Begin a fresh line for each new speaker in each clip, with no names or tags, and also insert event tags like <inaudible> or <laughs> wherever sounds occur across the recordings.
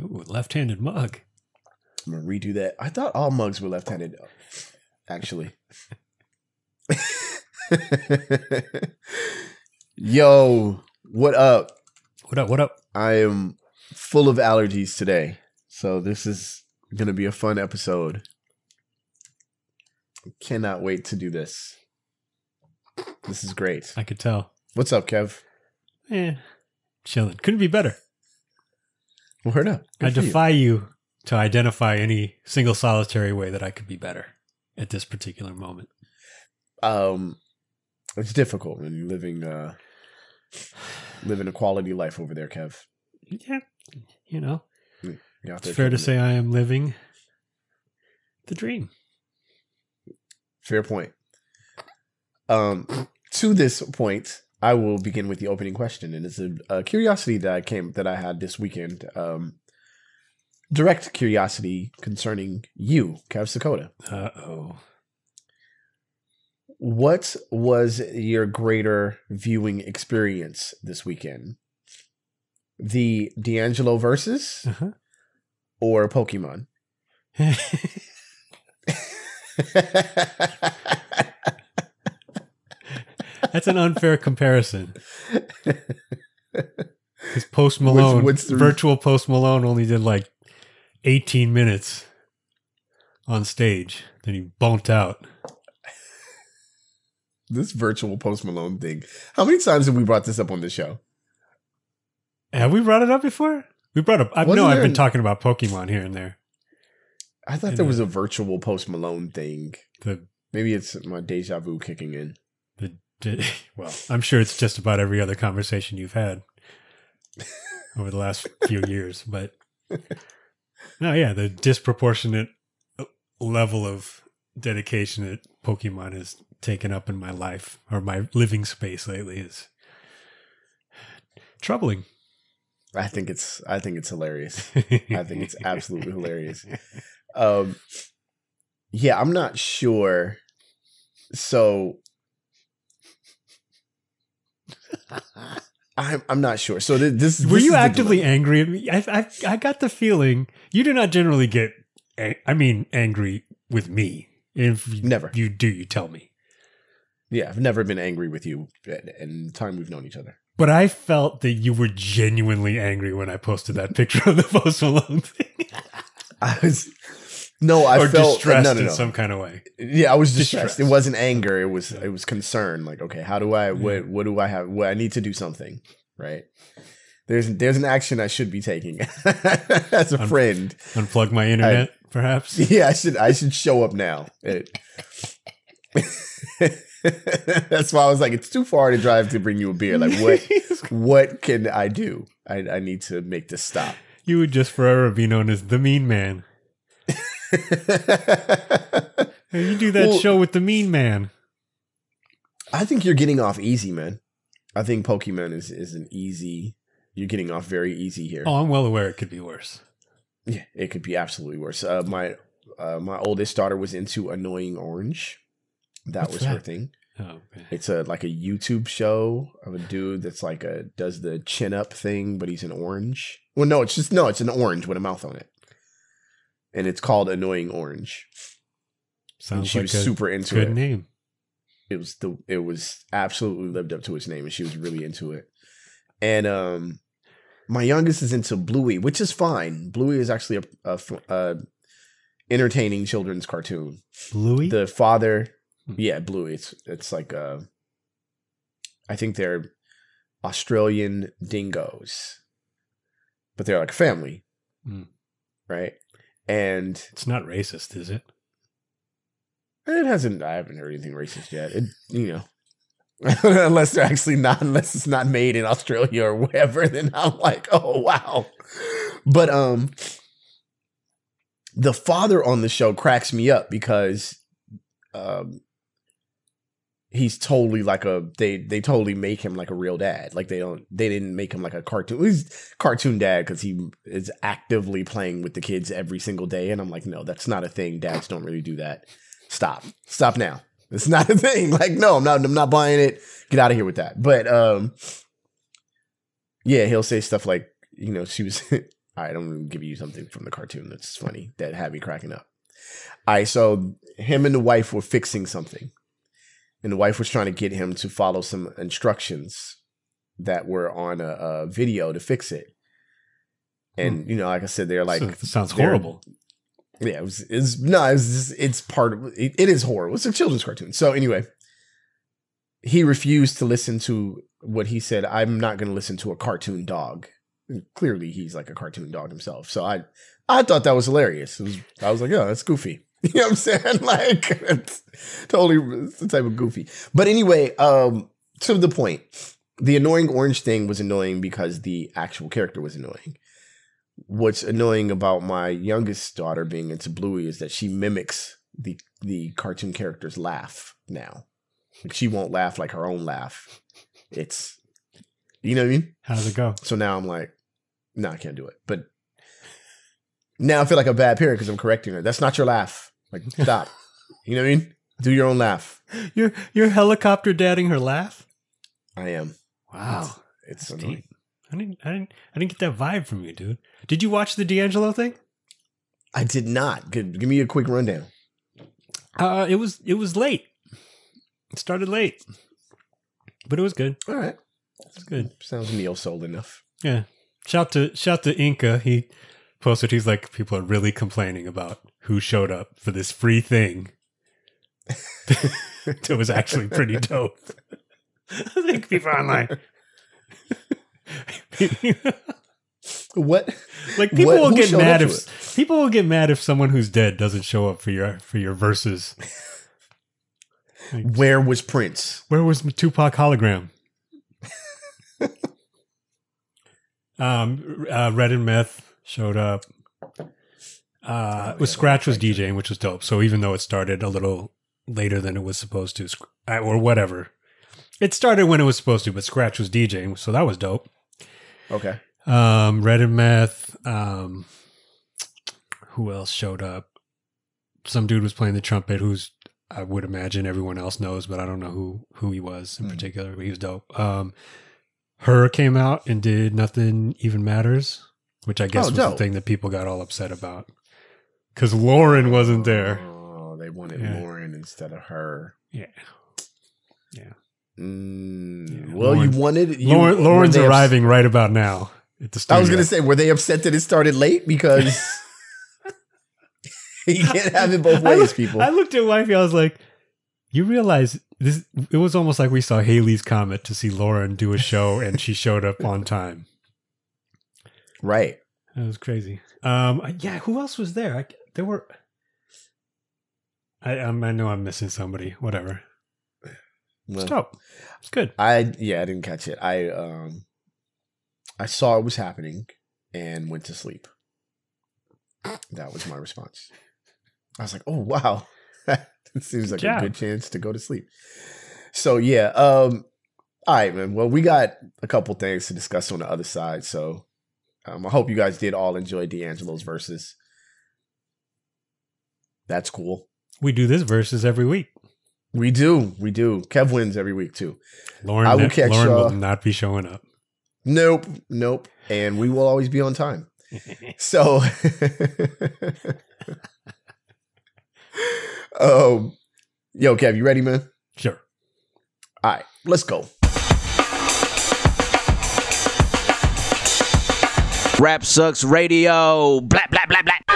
Ooh, left-handed mug.
I'm gonna redo that. I thought all mugs were left-handed, actually. <laughs> Yo, what up?
What up? What up?
I am full of allergies today, so this is gonna be a fun episode. I Cannot wait to do this. This is great.
I could tell.
What's up, Kev?
Eh, chilling. Couldn't be better.
Word up. Good
I
for you.
defy you to identify any single solitary way that I could be better at this particular moment.
um it's difficult when you're living uh living a quality life over there kev
Yeah, you know,
You're
it's fair to say I am living the dream.
fair point um to this point i will begin with the opening question and it's a, a curiosity that i came that i had this weekend um direct curiosity concerning you kev sakota
Uh oh.
what was your greater viewing experience this weekend the d'angelo Verzuz
Uh-huh.
or pokemon <laughs> <laughs>
That's an unfair comparison. <laughs> Because Post Malone,
what's the re-
virtual Post Malone, only did like 18 minutes on stage. Then he bumped out.
this virtual Post Malone thing. How many times have we brought this up on the show?
Have we brought it up before? We brought up. I know I've been
an-
talking about Pokemon here and there.
I thought
In
there was a virtual Post Malone thing.
The,
Maybe it's my deja vu kicking in.
The, <laughs> well, I'm sure it's just about every other conversation you've had over the last few years. But <laughs> no, yeah, the disproportionate level of dedication that Pokemon has taken up in my life or my living space lately is troubling.
I think it's I think it's hilarious. <laughs> I think it's absolutely hilarious. Um yeah, I'm not sure. So I'm I'm not sure. So th- this
Were
this
you actively angry at me? I, I I got the feeling you do not generally get. I mean, angry with me. If you,
Never.
you do, you tell me.
Yeah, I've never been angry with you in in the time we've known each other.
But I felt that you were genuinely angry when I posted that picture of the Post Malone thing, <laughs>
I was no, I
or
felt uh,
distressed
no, no,
in
no.
some kind of way.
Yeah, I was distressed.
Distressed.
It wasn't anger. It was
Yeah.
it was concern. Like, okay, how do I what what do I have? What I need to do something, right? There's there's an action I should be taking <laughs> as a
Un-
friend.
Unplug my internet, perhaps. <laughs>
Yeah, I should I should show up now. It- <laughs> That's why I was like, it's too far to drive to bring you a beer. Like, what what can I do? I I need to make this stop.
you would just forever be known as the Mean Man. <laughs> You do that
Well-
show with the Mean Man.
I think you're getting off easy, man. I think Pokemon is is an easy. You're getting off very easy here.
Oh, I'm well aware it could be worse.
Yeah, it could be absolutely worse. Uh, my uh, my oldest daughter was into Annoying Orange. That
What's
was her thing.
Oh, okay.
It's a like a YouTube show of a dude that's like a does the chin up thing, but he's an orange. Well, no, it's just no, it's an orange with a mouth on it, and it's called Annoying Orange. and
Sounds
she
like
was
a
super into
good
it.
name.
it was the it was absolutely lived up to its name and she was really into it and um my youngest is into bluey which is fine bluey is actually a, a, a entertaining children's cartoon
Bluey,
the father
Hmm.
yeah bluey it's it's like uh i think they're australian dingoes but they're like a family
Hmm.
right and
it's not racist, is it?
It hasn't. I haven't heard anything racist yet. It, you know, <laughs> unless they're actually not, unless it's not made in Australia or wherever, then I'm like, oh wow. But um, the father on the show cracks me up because um, he's totally like a they they totally make him like a real dad. Like they don't they didn't make him like a cartoon. He's cartoon dad because he is actively playing with the kids every single day, and I'm like, no, that's not a thing. Dads don't really do that stop stop now it's not a <laughs> thing like no i'm not i'm not buying it get out of here with that but um yeah he'll say stuff like you know she was <laughs> All right, I'm gonna give you something from the cartoon that's funny that had me cracking up. All right, so him and the wife were fixing something, and the wife was trying to get him to follow some instructions that were on a, a video to fix it. Hmm. And you know, like I said, they're like
So- sounds
they're-
horrible.
yeah, it was it's no, it's just, it's part of it, it is horrible. It's a children's cartoon. So anyway, he refused to listen to what he said. I'm not going to listen to a cartoon dog. And clearly, he's like a cartoon dog himself. So I I thought that was hilarious. It was, I was like, oh, that's goofy. <laughs> You know what I'm saying? <laughs> Like, it's totally it's the type of goofy. But anyway, um, to the point, the annoying orange thing was annoying because the actual character was annoying what's annoying about my youngest daughter being into Bluey is that she mimics the the cartoon character's laugh now. Like she won't laugh like her own laugh. It's you know what I mean?
How does it go?
So now I'm like, no, I can't do it. But now I feel like a bad parent because I'm correcting her. That's not your laugh. Like stop. you know what I mean? Do your own laugh.
You're you're helicopter dadding her laugh.
I am.
Wow,
It's annoying.
deep. I didn't I didn't I didn't get that vibe from you, dude. Did you watch the D'Angelo thing?
I did not. Give, give me a quick rundown.
Uh, it was it was late. It started late, but it was good.
All right.
It was good.
Sounds neo soul enough.
Yeah. Shout to shout to Inca. He posted. He's like, people are really complaining about who showed up for this free thing. <laughs> it was actually pretty dope. <laughs> I think people online. <laughs>
What?
like people
What-
will
who
get mad
up to
if people will get mad if someone who's dead doesn't show up for your for your verses. Like,
Where was Prince?
Where was my Tupac hologram? um, uh, Red and Meth showed up. Uh,
Oh, yeah,
Scratch was. DJing, which was dope. So even though it started a little later than it was supposed to, or whatever, it started when it was supposed to. But Scratch was DJing, so that was dope.
Okay.
Um, Red and Meth. Um, who else showed up? Some dude was playing the trumpet. Who's I would imagine everyone else knows, but I don't know who who he was in
Hmm.
particular. But he was dope. Um, H.E.R. came out and did nothing even matters, which I guess
Oh,
was
dope.
the thing that people got all upset about because Lauryn wasn't there.
Oh, they wanted
Yeah.
Lauryn instead of her.
Yeah,
Mm,
Yeah,
well,
Lauryn-
you wanted you, Lauryn, Lauryn's
arriving right about now at the studio.
I was gonna say, were they upset that it started late because <laughs> <laughs> you can't have it both
I
ways,
look-
people.
I looked at wifey. I was like, "You realize this? It was almost like we saw Halley's Comet to see Lauryn do a show, and she showed up on time.
right.
That was crazy. Um, yeah. Who else was there? I, there were. I um, I know I'm missing somebody. Whatever. Dope. It's good.
I yeah, I didn't catch it. I um, I saw it was happening and went to sleep. That was my response. I was like, "Oh wow, <laughs> it seems like
Good
a good chance to go to sleep." So yeah, um, all right, man. Well, we got a couple things to discuss on the other side. So um, I hope you guys did all enjoy D'Angelo's Verzuz. That's cool.
We do this Verzuz every week.
We do, we do. Kev wins every week too.
Lauryn,
I will
ne-
catch
Lauryn
y'all.
will not be showing up.
Nope, nope. And we will always be on time. <laughs> So, <laughs> um, yo, Kev, you ready, man?
sure.
All right, let's go.
Rap Sucks Radio. Blah, blah, blah, blah.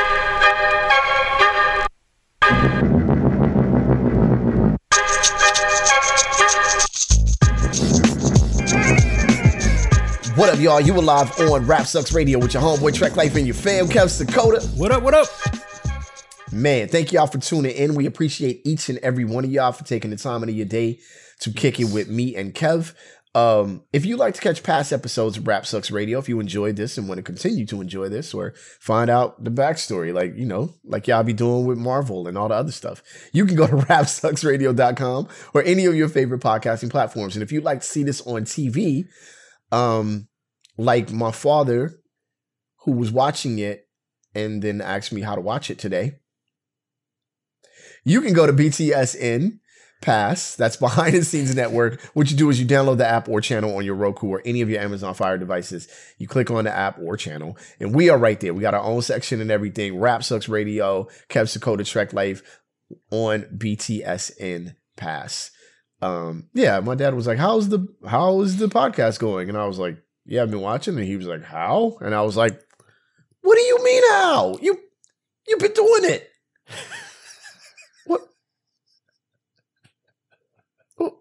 What up, y'all? You alive on Rap Sucks Radio with your homeboy Trek Life and your fam, Kev Dakota.
What up? What up?
Man, thank y'all for tuning in. We appreciate each and every one of y'all for taking the time out of your day to kick it with me and Kev. Um, if you'd like to catch past episodes of Rap Sucks Radio, if you enjoyed this and want to continue to enjoy this or find out the backstory, like, you know, like y'all be doing with Marvel and all the other stuff, you can go to <laughs> rapsucksradio.com or any of your favorite podcasting platforms. And if you'd like to see this on TV, um, like my father, who was watching it and then asked me how to watch it today, you can go to BTSN, Pass. That's <laughs> behind the scenes network. What you do is you download the app or channel on your Roku or any of your Amazon Fire devices. You click on the app or channel, and we are right there. We got our own section and everything. Rap Sucks Radio, Kev Sakota Trek Life on BTSN Pass. Um, yeah, my dad was like, "How's the how's the podcast going?" And I was like, "Yeah, I've been watching." And he was like, "How?" And I was like, "What do you mean how? You you've been doing it." <laughs> what? What,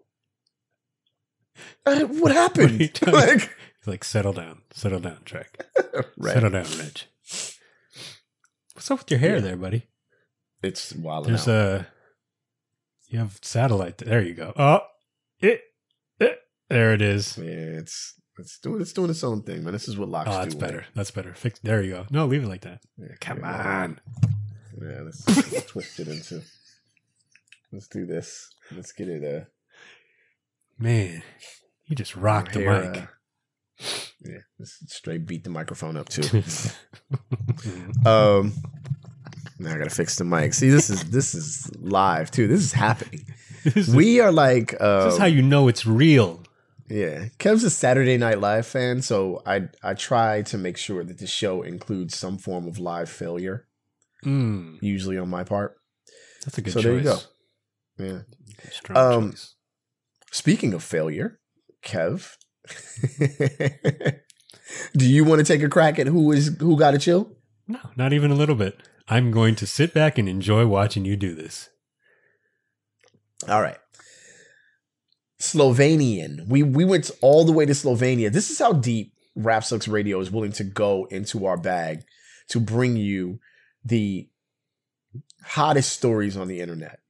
uh, what happened? <laughs>
Me.
like, <laughs>
Like, settle down, settle down, Trek. <laughs>
right.
Settle down, Rich. What's up with your hair
Yeah.
there, buddy?
It's wild.
There's
out.
a. You have satellite. There you go. Oh, it, it. There it is.
yeah, it's it's doing it's doing its own thing, man. This is what locks
Oh, that's
do.
better. That's better. Fix. There you go. No, leave it like that.
Yeah,
Come
yeah,
on.
Yeah, let's, let's twist it into. Let's do this. Let's get it. Uh,
Man, you just rocked the
hair,
mic.
uh, <sighs> yeah, straight beat the microphone up too. <laughs> um, now I gotta fix the mic. See, this is this is live too. This is happening.
this, is,
We are like, uh,
this is how you know it's real.
yeah. Kev's a Saturday Night Live fan, so I I try to make sure that the show includes some form of live failure,
Mm,
usually on my part.
that's a good
So
choice.
there you go. Yeah.
Strong
Um,
choice.
Speaking of failure, Kev, <laughs> do you want to take a crack at who is who got a chill?
No, not even a little bit. I'm going to sit back and enjoy watching you do this.
All right. Slovenian. We we went all the way to Slovenia. This is how deep Rap Sucks Radio is willing to go into our bag to bring you the hottest stories on the internet.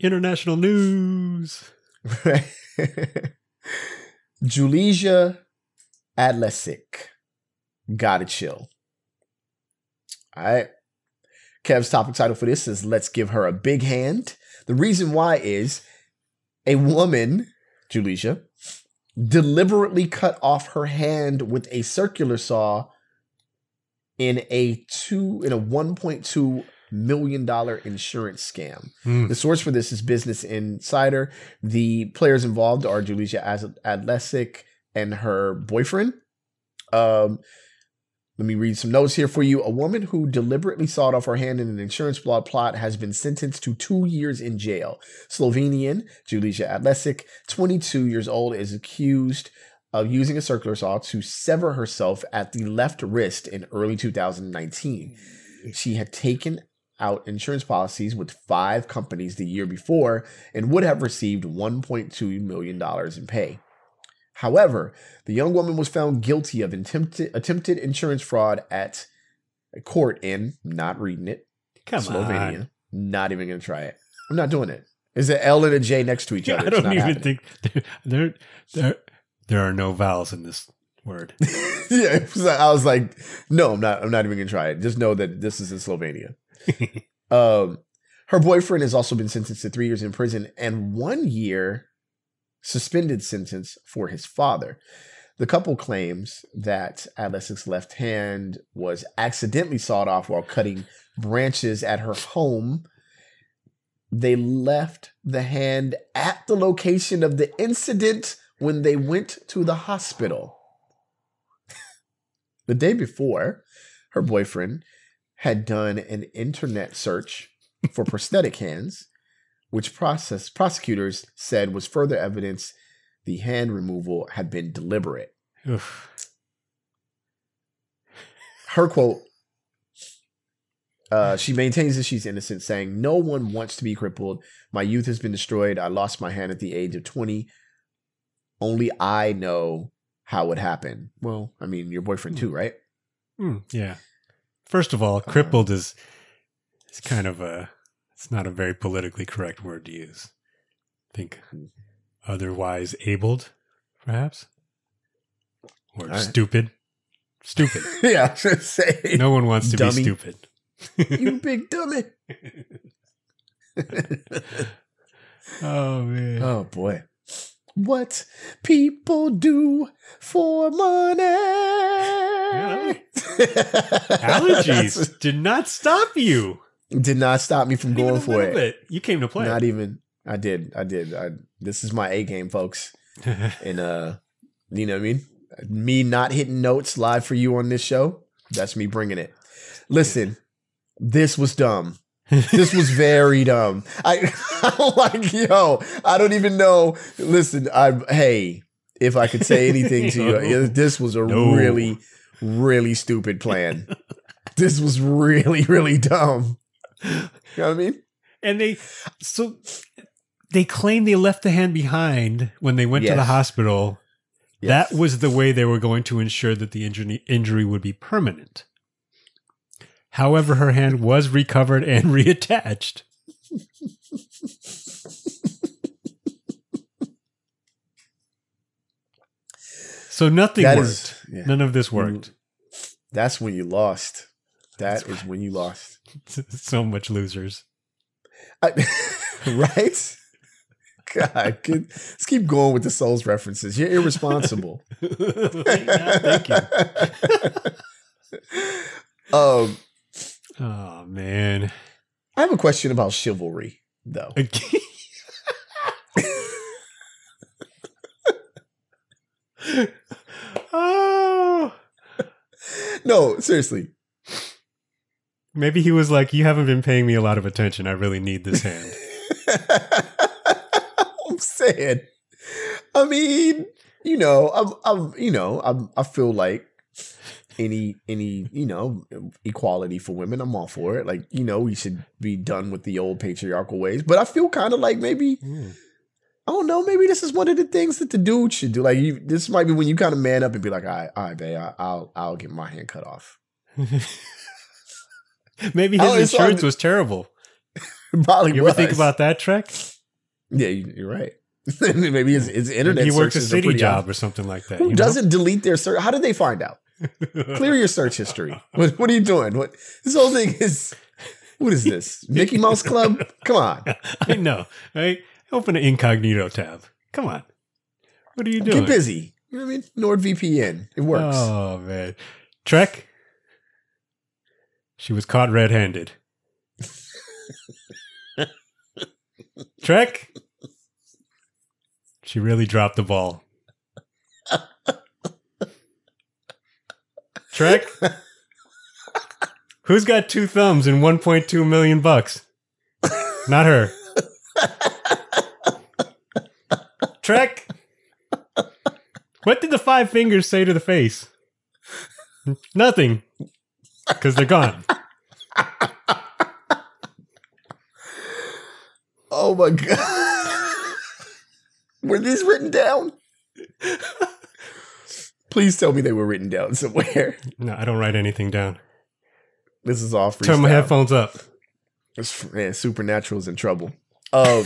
International news. <laughs>
Julija Adlesic. Gotta chill. All right. Kev's topic title for this is Let's Give Her a Big Hand. The reason why is a woman, Julija, deliberately cut off her hand with a circular saw in a two in a 1.2 million dollar insurance scam.
Mm.
The source for this is Business Insider. The players involved are Julia Adlesic and her boyfriend. Um, let me read some notes here for you. A woman who deliberately sawed off her hand in an insurance fraud plot has been sentenced to two years in jail. Slovenian Julia Adlesic, 22 years old, is accused of using a circular saw to sever herself at the left wrist in early 2019. She had taken out insurance policies with five companies the year before and would have received $1.2 million in pay. However, the young woman was found guilty of attempted, attempted insurance fraud at a court in, not reading it,
Come
Slovenia.
on.
Not even going to try it. I'm not doing it. Is an L and a J next to each <laughs> other?
I don't even
happening.
think there, there there are no vowels in this word. <laughs>
yeah, I was like, no, I'm not. I'm not even gonna try it. Just know that this is in Slovenia. <laughs> um, her boyfriend has also been sentenced to three years in prison and one year suspended sentence for his father. The couple claims that Adlesic's left hand was accidentally sawed off while cutting branches at her home. They left the hand at the location of the incident when they went to the hospital. <laughs> the day before, her boyfriend had done an internet search for prosthetic hands, which process prosecutors said was further evidence the hand removal had been deliberate.
Oof.
Her quote uh, she maintains that she's innocent, saying, No one wants to be crippled. My youth has been destroyed. I lost my hand at the age of 20. Only I know how it happened. Well, I mean, your boyfriend too, right?
Hmm, yeah. First of all, uh-huh. crippled is is kind of a it's not a very politically correct word to use. I think otherwise abled, perhaps, or
right.
stupid. Stupid. <laughs>
yeah, I was gonna say.
No one wants to
Dummy.
be stupid.
you <laughs> big dummy. <laughs>
oh man.
oh boy. What people do for money. <laughs>
Allergies did not stop you.
Did not stop me from
Not
going for it.
bit. You came to play.
Not even I did. I did. I, this is my A game, folks. <laughs> And uh, you know what I mean? Me not hitting notes live for you on this show. That's me bringing it. Listen, this was dumb. This was very dumb. I <laughs> I'm like, yo, I don't even know. Listen, I hey, if I could say anything to <laughs> you, this was a
No.
really, really stupid plan. this was really, really dumb. You know what I mean?
and they so they claim they left the hand behind when they went to the hospital.
Yes.
That was the way they were going to ensure that the injury injury would be permanent. However, her hand was recovered and <laughs> reattached. So nothing
That
worked.
is- yeah.
None of this worked.
That's when you lost. That is when you lost. <laughs>
so much losers.
I, <laughs> right? God, good. let's keep going with the Souls references. You're irresponsible.
Thank you.
um,
Oh man.
I have a question about chivalry, though. <laughs>
oh.
No, seriously.
Maybe he was like, "You haven't been paying me a lot of attention. I really need this hand." <laughs>
I'm saying. I mean, you know, I'm, I'm, you know, I'm, I feel like any, any, you know, equality for women, I'm all for it. Like, you know, we should be done with the old patriarchal ways. But I feel kind of like maybe, hmm. I don't know, maybe this is one of the things that the dude should do. Like, you, this might be when you kind of man up and be like, all right, all right, babe, I, I'll, I'll get my hand cut off. <laughs>
Maybe
Oh,
his insurance was terrible. <laughs>
Probably
You ever think about that, Trek?
Yeah, you- you're right. <laughs> maybe his, his internet.
he works a city job or something like that.
Who doesn't delete their search? How did they find out? Clear your search history. What, what are you doing? What this whole thing is? What is this? Mickey Mouse Club? Come on, <laughs>
I know, right? Open an incognito tab. Come on. What are you doing?
get busy. You know what I mean? NordVPN. It works.
Oh man, Trek. She was caught red-handed. <laughs> Trek. She really dropped the ball. Trek. <laughs> Who's got two thumbs and 1.2 million bucks? Not her. Trek. What did the five fingers say to the face? Nothing. Because they're gone.
Oh my god. <laughs> Were these written down? <laughs> Please tell me they were written down <laughs> somewhere.
No, I don't write anything down.
This is all freestyle.
Turn my headphones up.
It's- Man, Supernatural's in trouble. Um,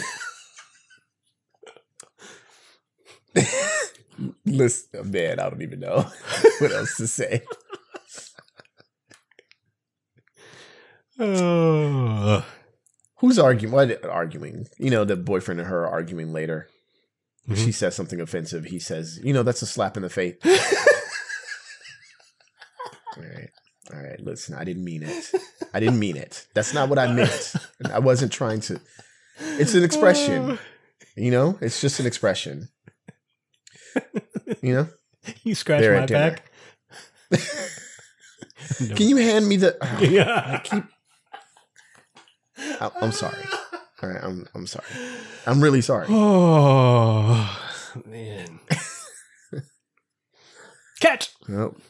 <laughs> listen, man, I don't even know <laughs> what else to say.
Oh.
Who's arguing? What arguing? You know, the boyfriend and her are arguing later.
Mhm.
She says something offensive. He says, "You know, that's a slap in the face." <laughs> all right, all right. Listen, I didn't mean it. I didn't mean it. That's not what I meant. I wasn't trying to. It's an expression. <sighs> You know, it's just an expression. You know.
You scratch
They're
my back.
Can you hand me the? <laughs>
Yeah.
keep. I, I'm sorry. All right, I'm I'm sorry. I'm really sorry. <sighs>
Oh man. Catch.
Nope.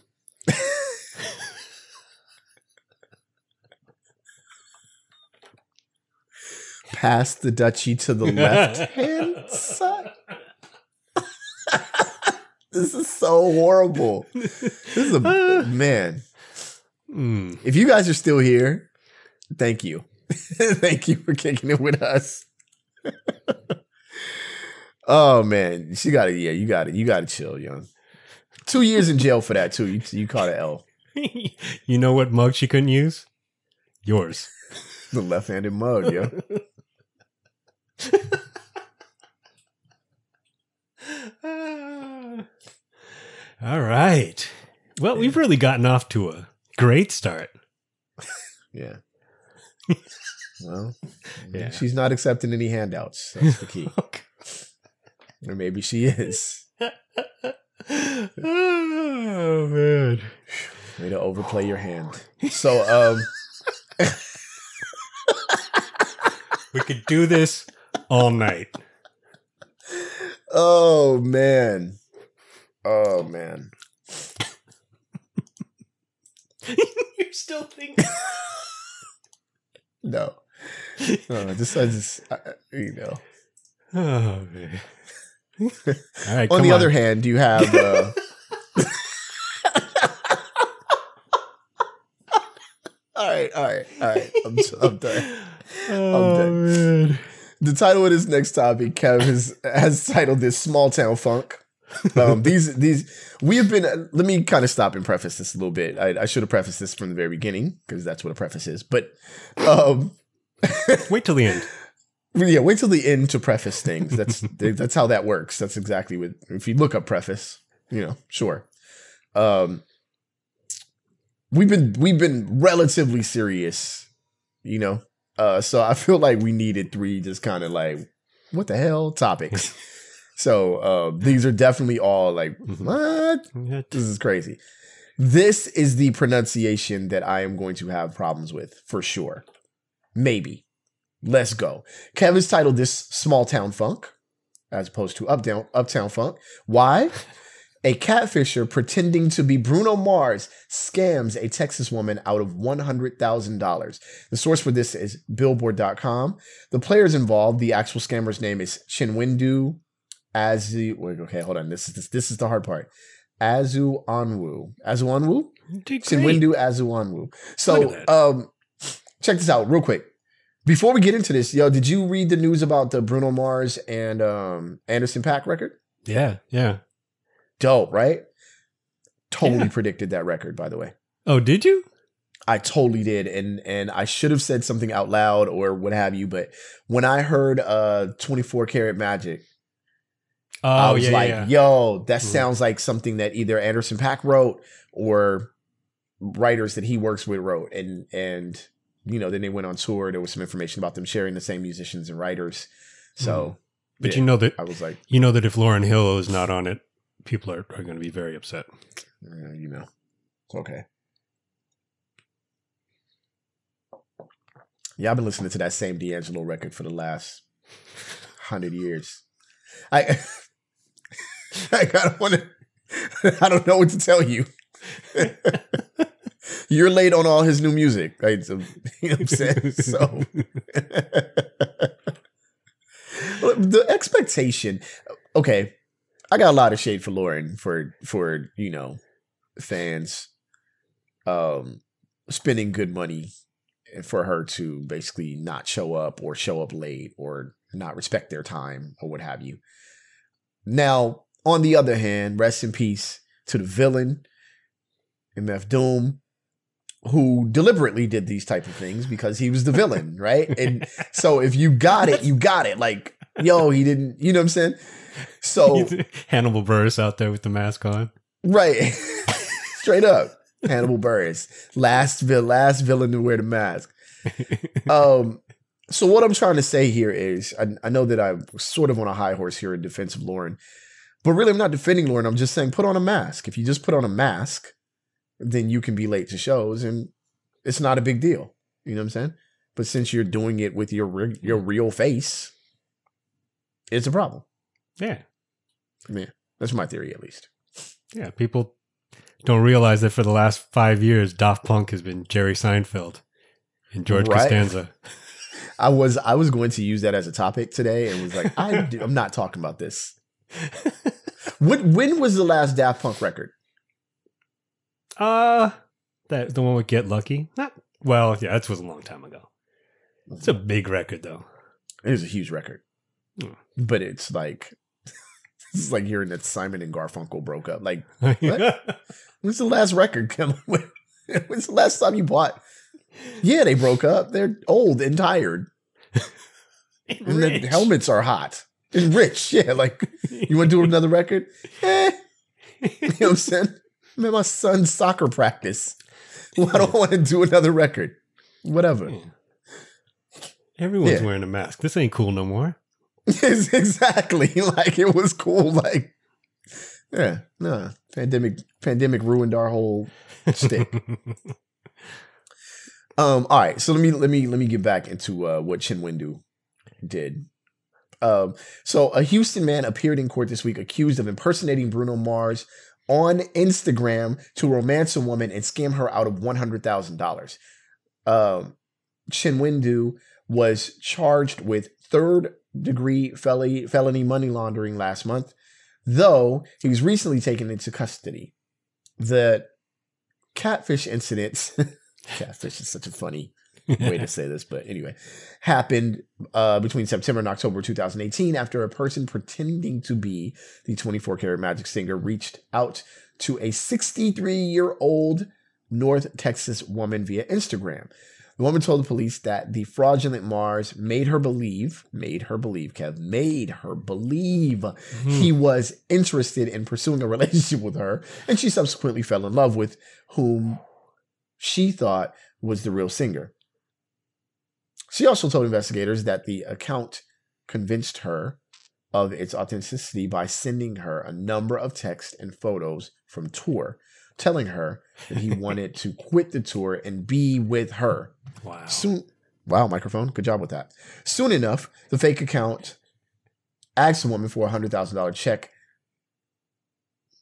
Pass the duchy to the left <laughs> hand side. <laughs> this is so horrible. This is a <sighs> man.
Mm.
If you guys are still here, thank you. <laughs> thank you for kicking it with us. <laughs> oh man, she got it. Yeah, you got it. You got to chill, young. Two years in jail for that too. You you caught an L. <laughs>
you know what mug she couldn't use? Yours.
The left-handed mug, yo.
All right. Well, we've really gotten off to a great start.
Yeah. Well, <laughs>
Yeah.
she's not accepting any handouts. That's the key. <laughs> or maybe she is.
oh man.
Way to overplay your hand. So, um, <laughs>
We could do this all night.
oh man, oh man.
You're still thinking.
No, no, just, I just, I, you know.
Oh man. <laughs> All right.
on the other hand, you have. Uh, <laughs> all right, all right, all right. I'm, I'm done.
Oh
done.
man.
The title of this next topic, Kev, has, has titled this "Small Town Funk." Um, these these we have been. Let me kind of stop and preface this a little bit. I, I should have prefaced this from the very beginning because that's what a preface is. But um, <laughs>
Wait till the end.
yeah, wait till the end to preface things. That's <laughs> that's how that works. That's exactly what. If you look up preface, you know, sure. Um, we've been we've been relatively serious, you know. Uh, so I feel like we needed three just kind of like what the hell topics. <laughs> so uh, these are definitely all like
Mhm.
what this is crazy. This is the pronunciation that I am going to have problems with for sure. Maybe. Let's go. Kevin's titled this Small Town Funk as opposed to Uptown Uptown Funk. Why? A catfisher pretending to be Bruno Mars scams a Texas woman out of $100,000. The source for this is billboard.com. The players involved, the actual scammer's name is Chinwendu Azu. Wait, okay, hold on. This is this, this is the hard part. Azu Anwu. Azu Anwu?
Did great.
Chinwendu So,
Look at that.
um, check this out real quick. Before we get into this, yo, did you read the news about the Bruno Mars and um, Anderson Paak record?
Yeah, yeah.
Dope, right? Totally
Yeah.
predicted that record, by the way.
Oh, did you?
I totally did, and and I should have said something out loud or what have you. But when I heard uh 24 Karat Magic,
Oh,
I was
yeah,
like,
yeah.
yo, that sounds like something that either Anderson Paak wrote or writers that he works with wrote. And and you know, then they went on tour. There was some information about them sharing the same musicians and writers. So
But
yeah,
you know that
I was like,
you know that if Lauryn Hill is not on it, people are, are going to be very upset.
uh, you know, okay. Yeah, I've been listening to that same D'Angelo record for the last hundred years. I <laughs> <laughs> I don't want to. I don't know what to tell you. <laughs> You're late on all his new music, right? So, <laughs> you know I'm saying? So the expectation. Okay, I got a lot of shade for Lauryn for for you know fans um spending good money for her to basically not show up or show up late or not respect their time or what have you. Now, on the other hand, rest in peace to the villain, MF Doom, who deliberately did these type of things because he was the villain, <laughs> right? And so if you got it, you got it. Like, yo, he didn't, you know what I'm saying? So <laughs>
Hannibal Buress out there with the mask on.
Right. <laughs> Straight up. Hannibal Buress. Last vil- last villain to wear the mask. Um so what I'm trying to say here is I, I know that I'm sort of on a high horse here in defense of Lauryn, but really I'm not defending Lauryn. I'm just saying put on a mask. If you just put on a mask, then you can be late to shows and it's not a big deal. You know what I'm saying? But since you're doing it with your re- your real face, it's a problem.
Yeah,
Yeah, that's my theory at least.
yeah. People don't realize that for the last five years, Daft Punk has been Jerry Seinfeld and George
Right.
Costanza. <laughs>
I was I was going to use that as a topic today, and was like, I <laughs> do, I'm not talking about this. <laughs> When when was the last Daft Punk record?
Uh that the one with Get Lucky. Not well, yeah, that was a long time ago. It's a big record though.
It was a huge record,
Hmm.
but it's like <laughs> it's like hearing that Simon and Garfunkel broke up. Like, <laughs> when's the last record? come- when- When's the last time you bought? Yeah, they broke up. They're old and tired, and the helmets are hot and rich. <laughs> Yeah, like you want to do <laughs> another record? Eh, You know what I'm saying? I'm at my son's soccer practice. Why do I want to do another record? Whatever.
Yeah. Everyone's
Yeah.
wearing a mask. This ain't cool no more. <laughs>
Yes, exactly. Like it was cool. Like, yeah, no, pandemic, pandemic ruined our whole stick. Um, all right, so let me let me let me get back into uh, what Chinwendu did. Um, so a Houston man appeared in court this week accused of impersonating Bruno Mars on Instagram to romance a woman and scam her out of one hundred thousand dollars. Um, Chinwendu was charged with third degree felony money laundering last month, though he was recently taken into custody. The catfish incidents. <laughs> catfish is such a funny way to say this, but anyway, happened uh, between September and October 2018 after a person pretending to be the 24 karat magic singer reached out to a 63 year old North Texas woman via Instagram. The woman told the police that the fraudulent Mars made her believe, made her believe, Kev, made her believe he was interested in pursuing a <laughs> relationship with her, and she subsequently fell in love with whom she thought was the real singer. She also told investigators that the account convinced her of its authenticity by sending her a number of texts and photos from tour, telling her that he <laughs> wanted to quit the tour and be with her.
wow.
Soon, wow, microphone, good job with that. Soon enough, the fake account asked the woman for a hundred thousand dollar check.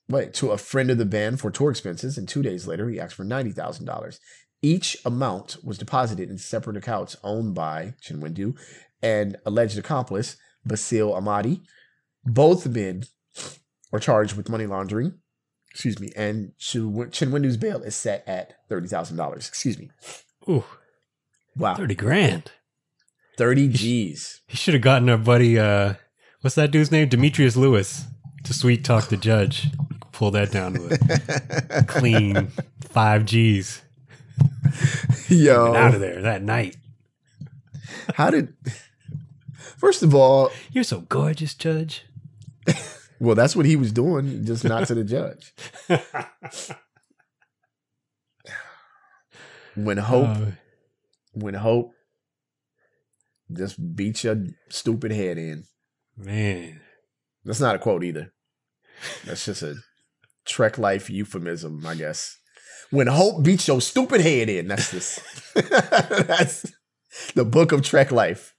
Wait, to a friend of the band for tour expenses, and two days later, he asked for ninety thousand dollars. Each amount was deposited in separate accounts owned by Chinwendu and alleged accomplice Basil Amadi. Both men are charged with money laundering. Excuse me, and Chin- Chinwendu's bail is set at thirty thousand dollars. Excuse me.
Ooh,
Wow,
30 grand.
30 G's.
He should have gotten our buddy, uh, what's that dude's name? Demetrius Lewis to sweet talk the judge. Pull that down to a <laughs> clean five G's. <laughs>
Yo,
out of there that night.
how did. First of all,
You're so gorgeous, Judge. <laughs>
well, that's what he was doing, just not to the <laughs> judge. When hope,
Uh,
when hope just beat your stupid head in.
man.
That's not a quote either. That's just a Trek life euphemism, I guess. When hope beats your stupid head in, that's this. <laughs> that's the book of Trek life.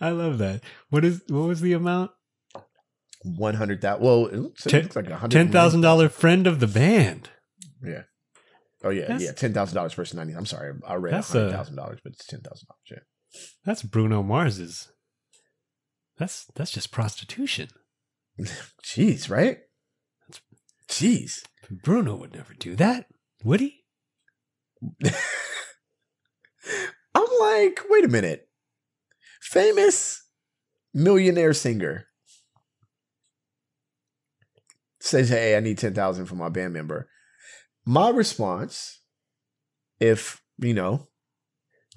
I love that. What is what was the amount?
One hundred thousand. Well, it looks, it
Ten-
looks like a hundred.
Ten thousand dollar friend of the band.
Yeah. Oh yeah,
That's-
yeah. Ten thousand dollars versus ninety. I'm sorry, I read hundred
a-
thousand dollars, but it's ten thousand dollars. Yeah.
That's Bruno Mars's. That's that's just prostitution. <laughs>
Jeez, right? Jeez.
Bruno would never do that, would he? <laughs>
I'm like, wait a minute. Famous millionaire singer says, "Hey, I need ten thousand for my band member." My response, if you know,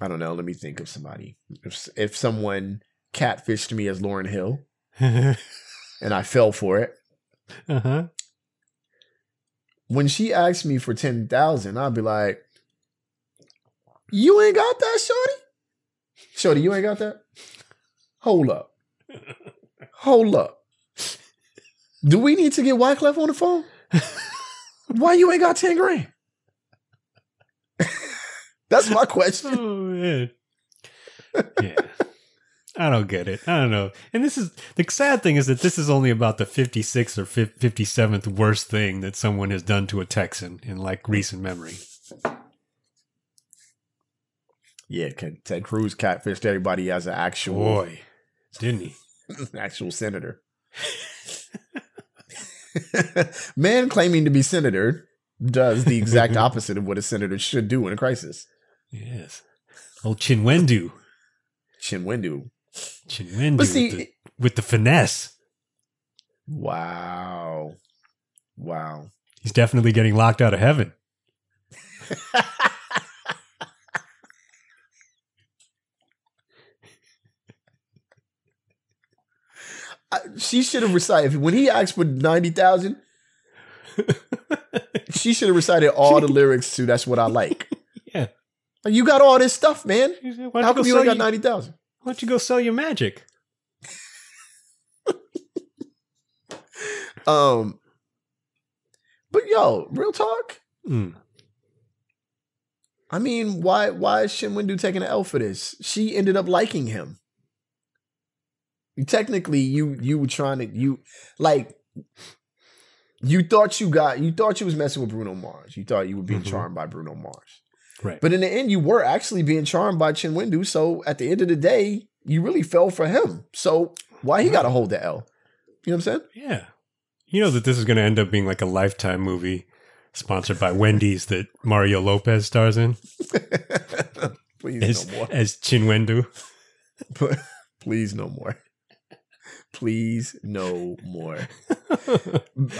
I don't know. Let me think of somebody. If if someone catfished me as Lauryn Hill <laughs> and I fell for it, Uh
huh.
When she asked me for ten thousand, I'd be like, "You ain't got that, shorty. Shorty, you ain't got that. Hold up, hold up. Do we need to get Wyclef on the phone? Why you ain't got ten grand? <laughs> That's my question.
Oh man. Yeah. <laughs> I don't get it. I don't know. And this is the sad thing is that this is only about the 56th or 57th worst thing that someone has done to a Texan in like recent memory.
Yeah, Ted Cruz catfished everybody as an actual
Boy, didn't he? <laughs>
actual senator. <laughs> Man claiming to be senator does the exact <laughs> opposite of what a senator should do in a crisis.
Yes. Old Chinwendu.
Chinwendu.
Chinwendu
But see,
with, the, with the finesse.
wow, wow.
He's definitely getting locked out of heaven. <laughs>
She should have recited when he asked for ninety thousand. <laughs> she should have recited all the lyrics to "That's What I Like." <laughs>
Yeah.
You got all this stuff, man. How come you only got ninety thousand?
Why don't you go sell your magic? <laughs>
Um, but yo, real talk.
Mm.
I mean, why why is Chinwendu taking an L for this? She ended up liking him. Technically, you you were trying to you like you thought you got you thought you was messing with Bruno Mars. You thought you were being
Mhm.
charmed by Bruno Mars.
Right.
But in the end, you were actually being charmed by Chinwendu. So at the end of the day, you really fell for him. So why he got to hold the L? You know what I'm saying?
Yeah. You know that this is going to end up being like a lifetime movie sponsored by Wendy's that Mario Lopez stars in <laughs>
Please
as,
no more.
as Chinwendu. <laughs>
Please no more. Please no more. <laughs>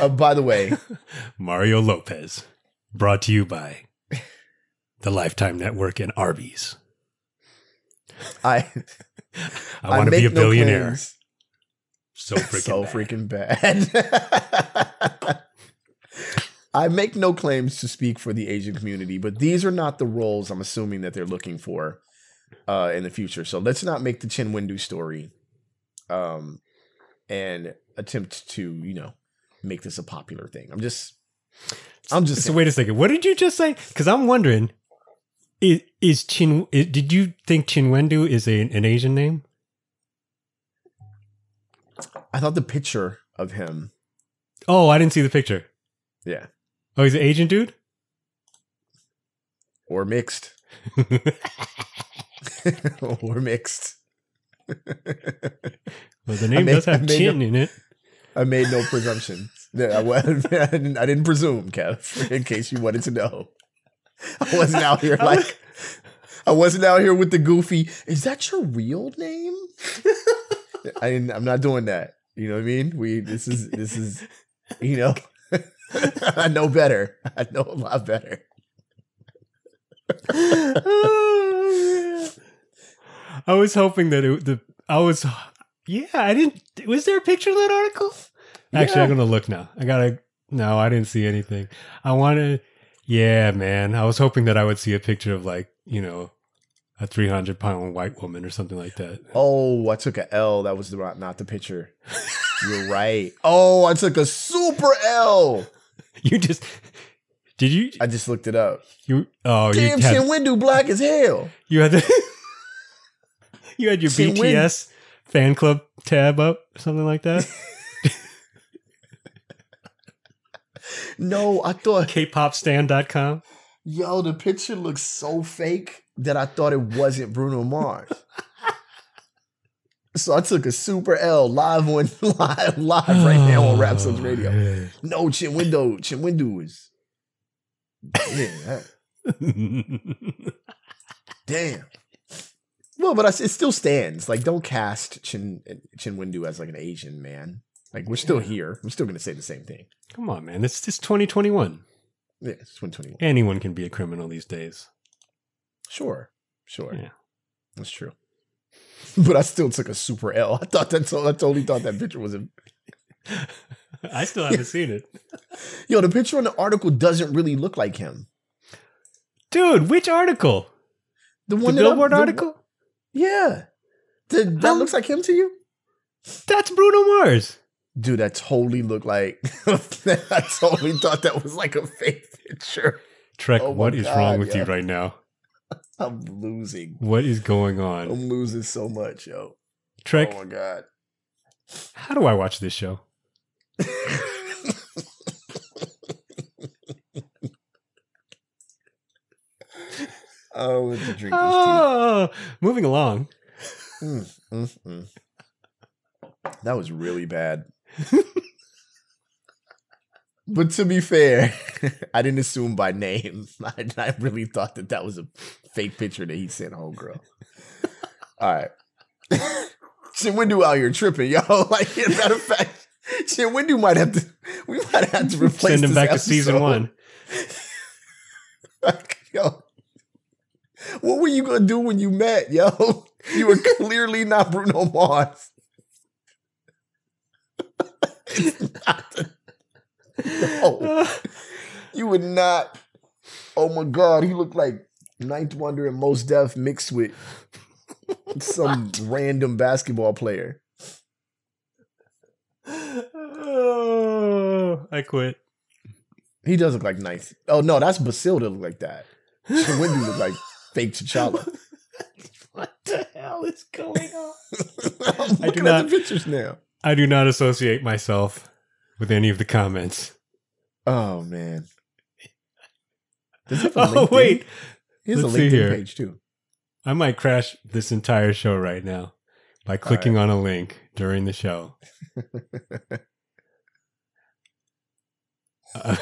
Uh, by the way,
Mario Lopez. Brought to you by the Lifetime Network and Arby's.
I <laughs>
I want to be a
no
billionaire.
claims.
so <laughs> freaking
so
bad.
freaking bad. <laughs> I make no claims to speak for the Asian community, but these are not the roles I'm assuming that they're looking for uh, in the future. So let's not make the Chinwendu story um, and attempt to, you know, make this a popular thing. I'm just, I'm just.
So wait a second. What did you just say? Because I'm wondering, is, is Chin? i did you think Chinwendu is a, an Asian name?
I thought the picture of him,
Oh, I didn't see the picture.
yeah,
Oh, he's an Asian dude.
or mixed, <laughs> or mixed.
Well, the name
made-
does have chin
no-
in it.
I made no presumptions. I, <laughs> I, didn't, I didn't presume, Kev, in case you wanted to know. <laughs> I wasn't out here like I wasn't out here with the goofy. Is that your real name? <laughs> I didn't, I'm not doing that. You know what I mean? We this is this is you know <laughs> I know better. I know a lot better.
I was hoping that it, the I was yeah I didn't was there a picture of that article? Actually, I'm gonna look now. I gotta no, I didn't see anything. I want to yeah, man. I was hoping that I would see a picture of like you know a 300 pound white woman or something like that.
Oh, I took a L. That was the not the picture. You're right. Oh, I took a super L.
You just did you
I just looked it up.
you oh you
Damn,
had,
Chinwendu black as hell.
you had the <laughs> you had your BTS fan club tab up something like that. <laughs>
No, I thought,
Kpopstand.com.
yo, the picture looks so fake that I thought it wasn't Bruno Mars. so I took a super L live on <laughs> live live right now on Rhapsody oh, Radio.
man.
No, Chinwendu, Chin Windu is. Yeah, damn. Well, but I it still stands. Like, don't cast Chin Chinwendu as like an Asian man. Like, we're still here. I'm still gonna say the same thing.
Come on, man. It's just 2021.
Yeah, it's 2021.
Anyone can be a criminal these days.
Sure, sure.
Yeah.
That's true. <laughs> But I still took a super L. I thought that's all. I totally thought that picture was a. <laughs>
I still haven't <laughs> seen it.
Yo, the picture on the article doesn't really look like him.
Dude, which article?
The
The
one that I-
Billboard
the-
article?
Yeah. The, that
How-
looks like him to you,
That's Bruno Mars.
Dude. That totally looked like. <laughs> I totally thought that was like a fake picture.
Trek,
Oh
what is wrong
God,
with you right now? <laughs>
I'm losing.
What is going on?
I'm losing so much, yo.
Trek,
Oh my god.
how do I watch this show? <laughs>
oh, it's a drink.
Oh, moving along.
Mm, mm, mm. That was really bad. <laughs> but to be fair, <laughs> I didn't assume by name. <laughs> I, I really thought that that was a fake picture that he sent home, girl. All right. Chinwendu out here tripping, yo. Like, as a matter of fact, Chinwendu might have to, we might have to replace
Send him
this
back to season one.
Like, yo, what were you gonna do when you met, yo? You were clearly not Bruno Mars. It's not the- no, oh. <laughs> you would not. Oh my god, he looked like 9th Wonder and Mos Def mixed with some <laughs> random basketball player.
oh, <sighs> I quit.
He does look like Ninth. Oh no, that's Basilda look like that. Windu look like <laughs> fake T'Challa.
What the hell is going on?
I'm
I do
looking
not-
at the pictures now.
I do not associate myself with any of the comments.
Oh man. Does have a <laughs>
Oh wait,
he has
let's
a LinkedIn
here.
page too.
I might crash this entire show right now by clicking on a link during the show. Uh,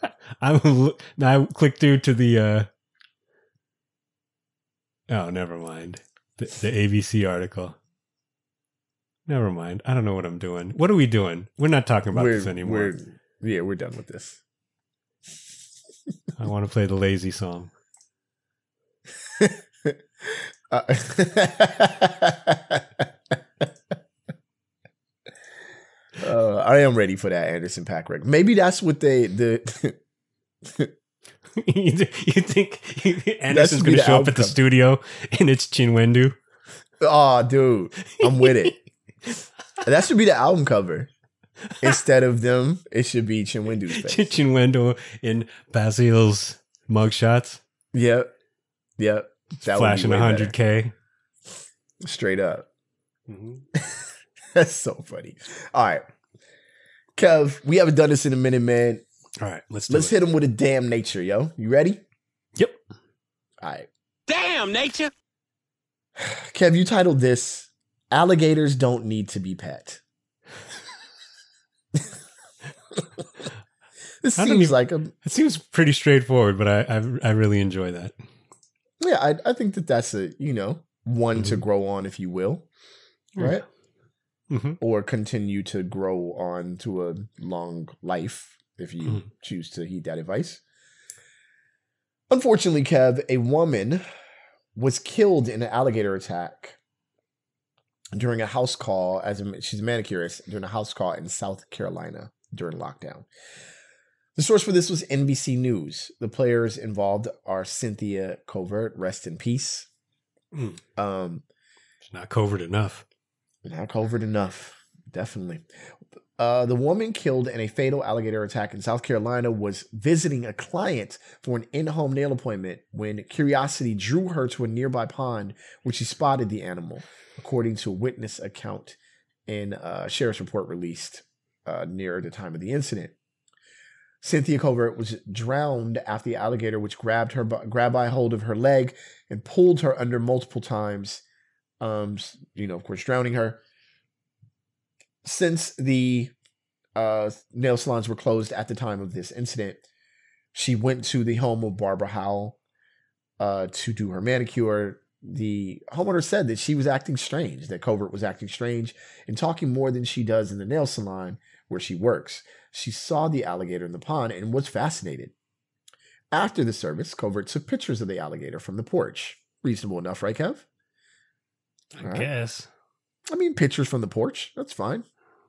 <laughs> I'm now I click through to the. uh Oh, never mind. The, the ABC article. Never mind. I don't know what I'm doing. What are we doing? We're not talking about this anymore.
We're, yeah, we're done with this.
I want to play the lazy song. <laughs>
Uh, <laughs> uh, I am ready for that Anderson Paak record. Maybe that's what they the <laughs>
you think Anderson's going to show up at the studio and it's Chinwendu?
Oh, dude, I'm with it. that should be the album cover. <laughs> Instead of them, it should be Chinwendu's <laughs> face.
Chinwendu in Basil's mugshots,
Yep. Yep. That would be
flashing
way
100K.
better. Straight up.
Mhm. <laughs>
That's so funny. All right. Kev, we haven't done this in a minute, man.
All right, let's do
Let's
it.
hit him with a damn nature, yo. You ready?
Yep.
All right.
Damn, nature. <sighs>
Kev, you titled this Alligators Don't Need to Be Pet. <laughs> this
I
seems
even-
like a
It seems pretty straightforward, but I I, I really enjoy that.
yeah, I, I think that that's a, you know, one to
Mhm.
grow on, if you will, right?
hmm
Or continue to grow on to a long life if you
Mhm.
choose to heed that advice. Unfortunately, Kev, a woman was killed in an alligator attack during a house call as a, she's a manicurist during a house call in South Carolina during lockdown. The source for this was NBC News. The players involved are Cynthia Covert, rest in peace.
Mm.
Um,
It's not covert enough.
not covert enough. Definitely. Uh, the woman killed in a fatal alligator attack in South Carolina was visiting a client for an in home nail appointment when curiosity drew her to a nearby pond where she spotted the animal, according to a witness account in a sheriff's report released uh, near the time of the incident. Cynthia Covert was drowned after the alligator, which grabbed her, grabbed by hold of her leg and pulled her under multiple times um, you know, of course, drowning her. Since the uh, nail salons were closed at the time of this incident, she went to the home of Barbara Howell uh, to do her manicure. The homeowner said that she was acting strange, that Covert was acting strange and talking more than she does in the nail salon where she works. She saw the alligator in the pond and was fascinated. After the service, Covert took pictures of the alligator from the porch. Reasonable enough, right, Kev?
I
right.
guess.
I mean, pictures from the porch. That's fine.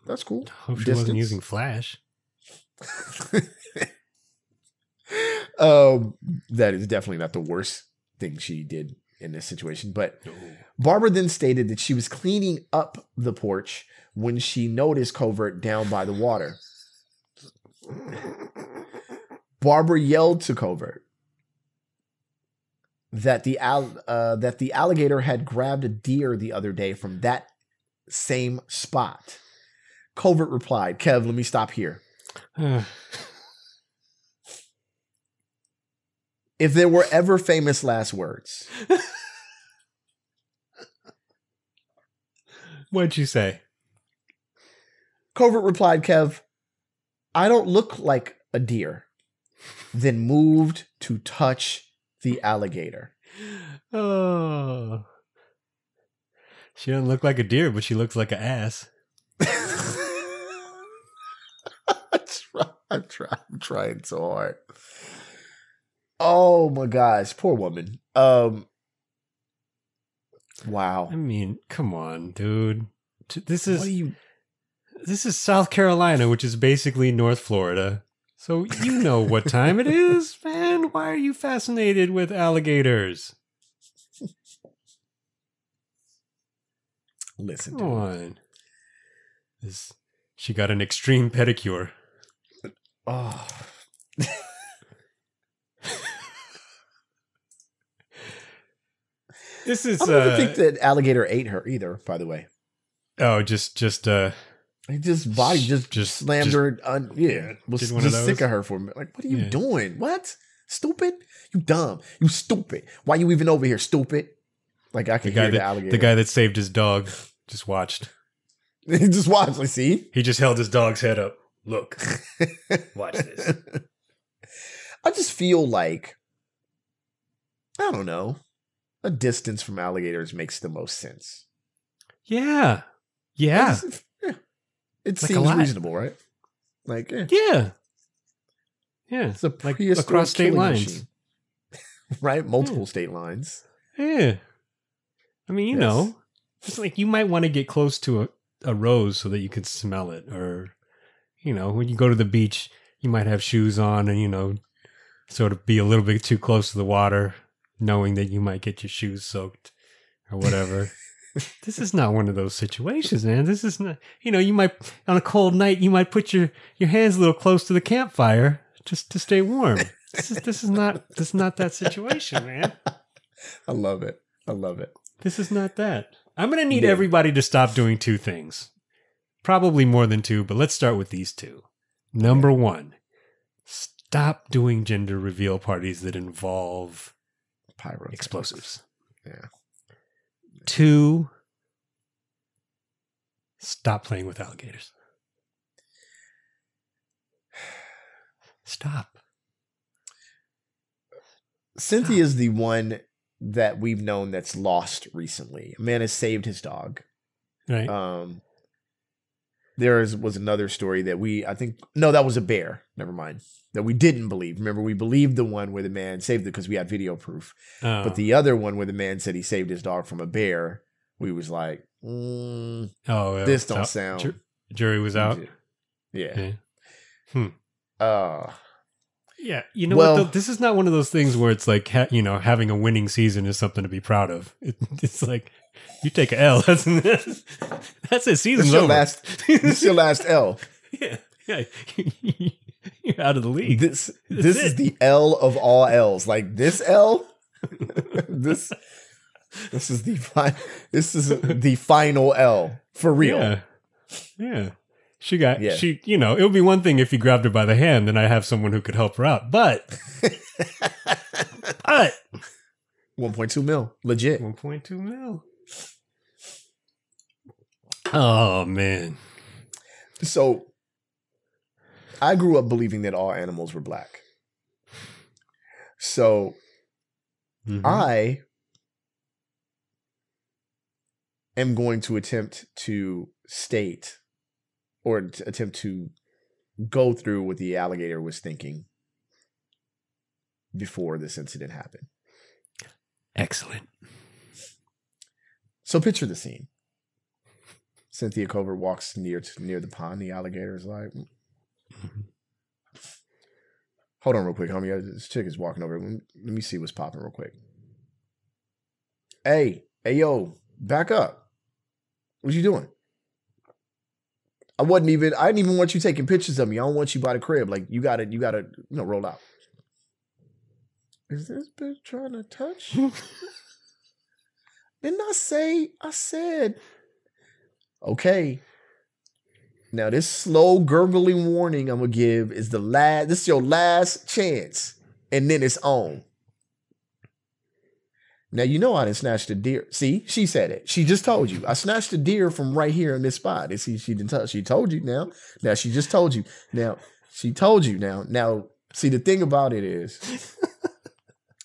That's cool.
Hope she wasn't using flash. <laughs>
um, that is definitely not the worst thing she did in this situation. But Barbara then stated that she was cleaning up the porch when she noticed Covert down by the water. Barbara yelled to Covert that the al- uh, that the alligator had grabbed a deer the other day from that same spot. Covert replied, "Kev, let me stop here. <sighs> <sighs> <sighs> If there were ever famous last words,
What'd you say?
Covert replied, Kev, I don't look like a deer. Then moved to touch the alligator.
Oh. She doesn't look like a deer, but she looks like an ass.
I try, I try, I'm trying so hard. Oh my gosh, poor woman. Um, wow.
I mean, come on, dude. This is
you?
this is South Carolina, which is basically North Florida. So you know what time it is, <laughs> man. Why are you fascinated with alligators?
Listen,
Come on. This, she got an extreme pedicure.
Oh. <laughs>
This is
I don't even
uh,
think that alligator ate her either. By the way,
oh, just just uh,
he just body just
Just-
slammed
just-
her. On, yeah, was just sick of her for a minute. Like, what are you
Yeah.
doing? What? Stupid? You dumb? You stupid? Why you even over here? Stupid? Like I
the
can
guy
hear the
that
alligator.
the guy that saved his dog just watched. <laughs>
he just watch. Like, see.
He just held his dog's head up. Look, <laughs> watch this.
I just feel like I don't know. A distance from alligators makes the most sense.
Yeah, yeah,
It's- yeah. It
Like
seems reasonable, right? Like, eh,
yeah, yeah.
it's a
like across state lines.
machine. <laughs> right? Multiple state lines.
Yeah. I mean, you
Yes.
know, it's like you might want to get close to a, a rose so that you can smell it. Or, you know, when you go to the beach, you might have shoes on and, you know, sort of be a little bit too close to the water, knowing that you might get your shoes soaked or whatever. <laughs> this is not one of those situations, man. This is not, you know, you might, on a cold night, you might put your, your hands a little close to the campfire just to stay warm. This is, this is not, this is not that situation, man. <laughs>
I love it. I love it.
This is not that. I'm going to need
Yeah.
everybody to stop doing two things. Probably more than two, but let's start with these two. Number one, stop doing gender reveal parties that involve
Pyro
explosives.
Yeah.
Two, stop playing with alligators. Stop.
Cynthia is the one that we've known that's lost recently. A man has saved his dog.
Right?
Um, there is, was another story that we, I think, no, that was a bear. Never mind. That we didn't believe. Remember, we believed the one where the man saved it because we had video proof.
Oh.
But the other one where the man said he saved his dog from a bear, we was like, mm,
oh,
this don't
so-
sound.
ju- jury was out.
Yeah.
Yeah. Hmm.
Uh,
Yeah, you know
Well-
what? Though? This is not one of those things where it's like ha- you know having a winning season is something to be proud of. It, <laughs> it's like you take a L. <laughs> That's <laughs> that's it.
this
Season's
your
over.
last. <laughs> This is your last L. <laughs>
yeah, yeah. You're out of the league.
This this
it.
is the L of all L's. Like this L. this this is the fi- this is the final L for real.
Yeah, yeah. She got
Yeah.
she. You know, it would be one thing if you grabbed her by the hand and I have someone who could help her out. But but
1.2 mil, legit.
one point two mil. Oh man.
So I grew up believing that all animals were black. So
Mhm.
I am going to attempt to state or t- attempt to go through what the alligator was thinking before this incident happened.
Excellent.
So picture the scene. Cynthia Covert walks near to, near the pond. The alligator is like, "Hold on, real quick, homie. Uh, this chick is walking over. Let me, let me see what's popping, real quick. Hey, hey, yo, back up. What you doing? I wasn't even. I didn't even want you taking pictures of me. I don't want you by the crib. Like you got to, you got to, you know, roll out. Is this bitch trying to touch? <laughs> Didn't I say? I said, okay. Now this slow gurgling warning I'm gonna give is the last. This is your last chance, and then it's on. Now you know I didn't snatch the deer. See, she said it. She just told you. I snatched the deer from right here in this spot. And see, she didn't tell. She told you. Now, now she just told you. Now she told you. Now, now see the thing about it is. <laughs>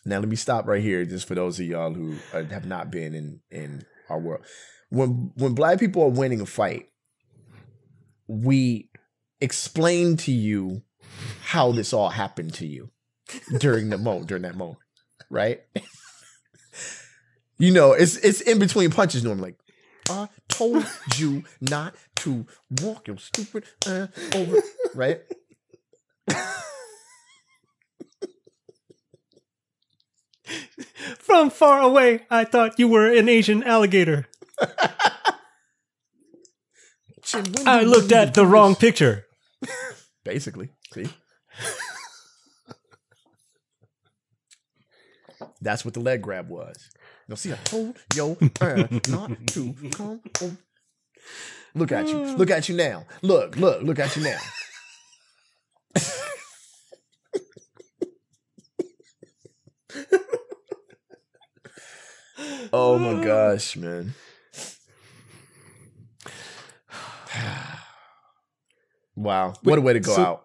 Now let me stop right here, just for those of y'all who uh, have not been in in our world when when black people are winning a fight, we explain to you how this all happened to you during the moment during that moment, right? <laughs> you know, it's it's in between punches normally. Like, I told you not to walk your stupid uh, over, right?
From far away, I thought you were an Asian alligator. I looked at the wrong picture. <laughs>
Basically, see. That's what the leg grab was. Now see, I told yo man not to come. Look at you. Look at you now. Look, look, look at you now. <laughs> oh my gosh, man. Wow. What a way to go
so-
out.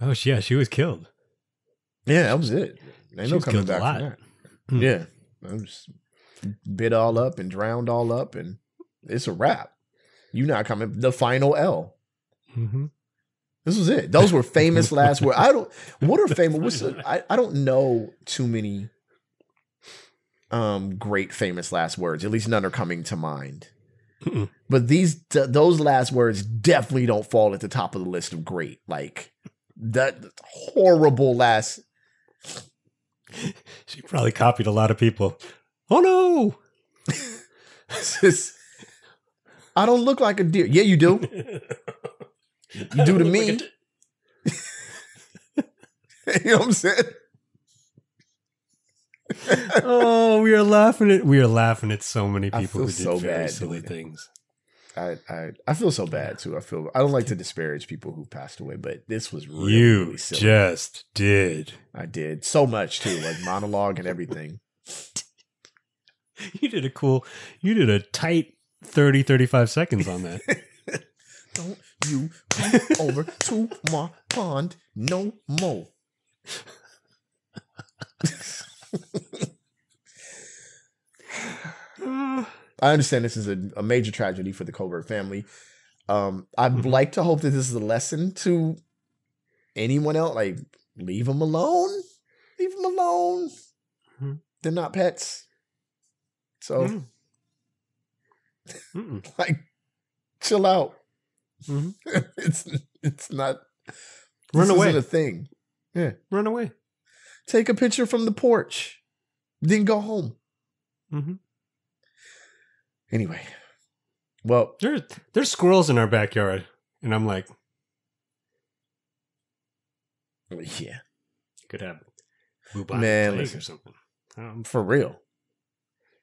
Oh, sh- yeah, she was killed.
Yeah, that was it. Ain't
She
no coming back
alive.
from that.
Hmm.
Yeah. I was bit all up and drowned all up and it's a wrap. You not coming the final L.
Mm-hmm.
This was it. Those were famous <laughs> last words. I don't what are famous what's the, I, I don't know too many um great famous last words. At least none are coming to mind.
Mm-mm.
But these th- those last words definitely don't fall at the top of the list of great. Like that horrible last <laughs>
She probably copied a lot of people. Oh no!
Just- <laughs> I don't look like a deer. Yeah, you do. <laughs> You do to me. you know what I'm saying? <laughs>
oh, we are laughing at we are laughing at so many people who did
so
very
bad
silly things.
I, I I feel so bad too. I feel I don't like to disparage people who passed away, but this was really,
you
really silly.
just did.
I did so much too, like monologue and everything. <laughs> <laughs>
You did a cool. You did a tight 30, 35 seconds on that.
Don't you come over to my pond no more. I understand this is a, a major tragedy for the Covert family. Um, I'd
Mhm.
like to hope that this is a lesson to anyone else. Like, leave them alone. Leave them alone.
Mhm.
They're not pets. So,
Mm. Mm-mm. <laughs>
like, chill out.
Mhm. <laughs>
it's it's not.
Run away.
isn't a thing. Yeah.
Run away.
Take a picture from the porch, then go home.
hmm
Anyway, well,
There's there's squirrels in our backyard, and I'm like,
yeah,
could have
Man,
plague
listen.
or something. Um,
for real,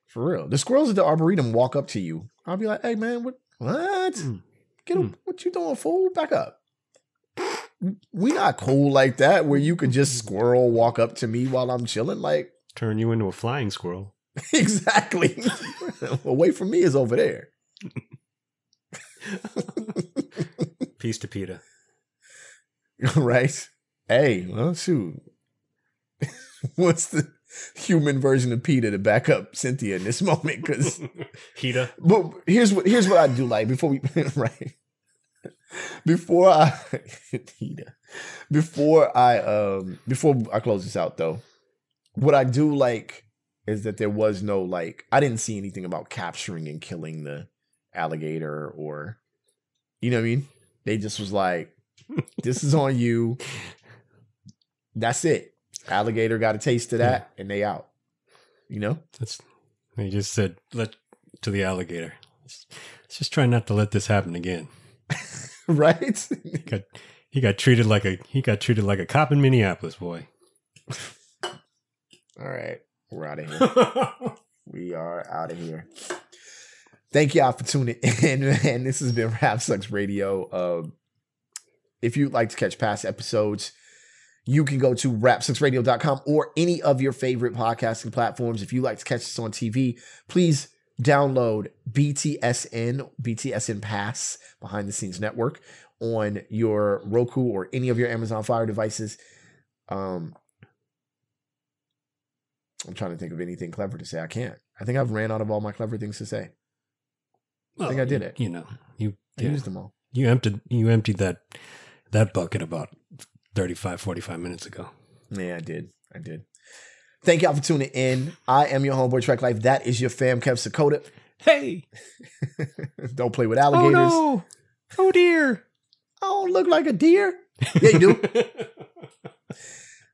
for real. The squirrels at the arboretum walk up to you. I'll be like, "Hey, man, what? What?
Mm.
Get
Mm.
him? What you doing, fool? Back up." We not cool like that, where you could just squirrel walk up to me while I'm chilling. Like,
turn you into a flying squirrel. <laughs>
exactly. Away from me is over there. <laughs>
Peace to Peter. <laughs>
right? Hey, well, shoot. What's the human version of Peter to back up Cynthia in this moment? Because,
Peter.
but here's what here's what I do like before we right before I <laughs> before I um before I close this out though, what I do like is that there was no like I didn't see anything about capturing and killing the alligator or you know what I mean. They just was like, this is on you. That's it. Alligator got a taste of that, and they out. You know,
That's they just said let to the alligator. Let's, let's just try not to let this happen again. <laughs>
right?
Got he got treated like a he got treated like a cop in Minneapolis, boy.
All right, we're out of here. <laughs> we are out of here. Thank y'all for tuning <laughs> in, and This has been Rap Sucks Radio. Uh, if you'd like to catch past episodes, you can go to rapsucksradio.com or any of your favorite podcasting platforms. If you like to catch us on TV, please download BTSN, BTSN Pass, behind the scenes network, on your Roku or any of your Amazon Fire devices. Um, I'm trying to think of anything clever to say. I can't. I think I've ran out of all my clever things to say. I think I did it.
You know, you
I
yeah,
used them all.
you emptied you emptied that that bucket about 35, 45 minutes ago.
Yeah, I did. I did. Thank y'all for tuning in. I am your homeboy Track Life. That is your fam, Kev Sakota.
Hey! <laughs>
don't play with
Oh
alligators.
no! Oh dear!
I don't look like a deer. Yeah, you do. <laughs>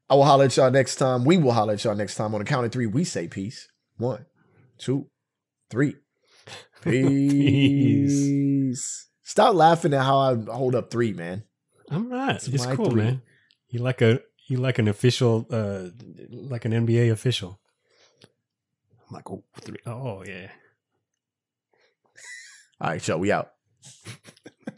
I will holler at y'all next time. We will holler at y'all next time. On the count of three, we say peace. One, two, three. <laughs> Peace. Stop laughing at how I hold up three, man.
I'm not.
It's
It's, cool,
three.
man. You like a you like an official, uh, like an NBA official. I'm like, oh, three, oh yeah.
All right, so we out. <laughs>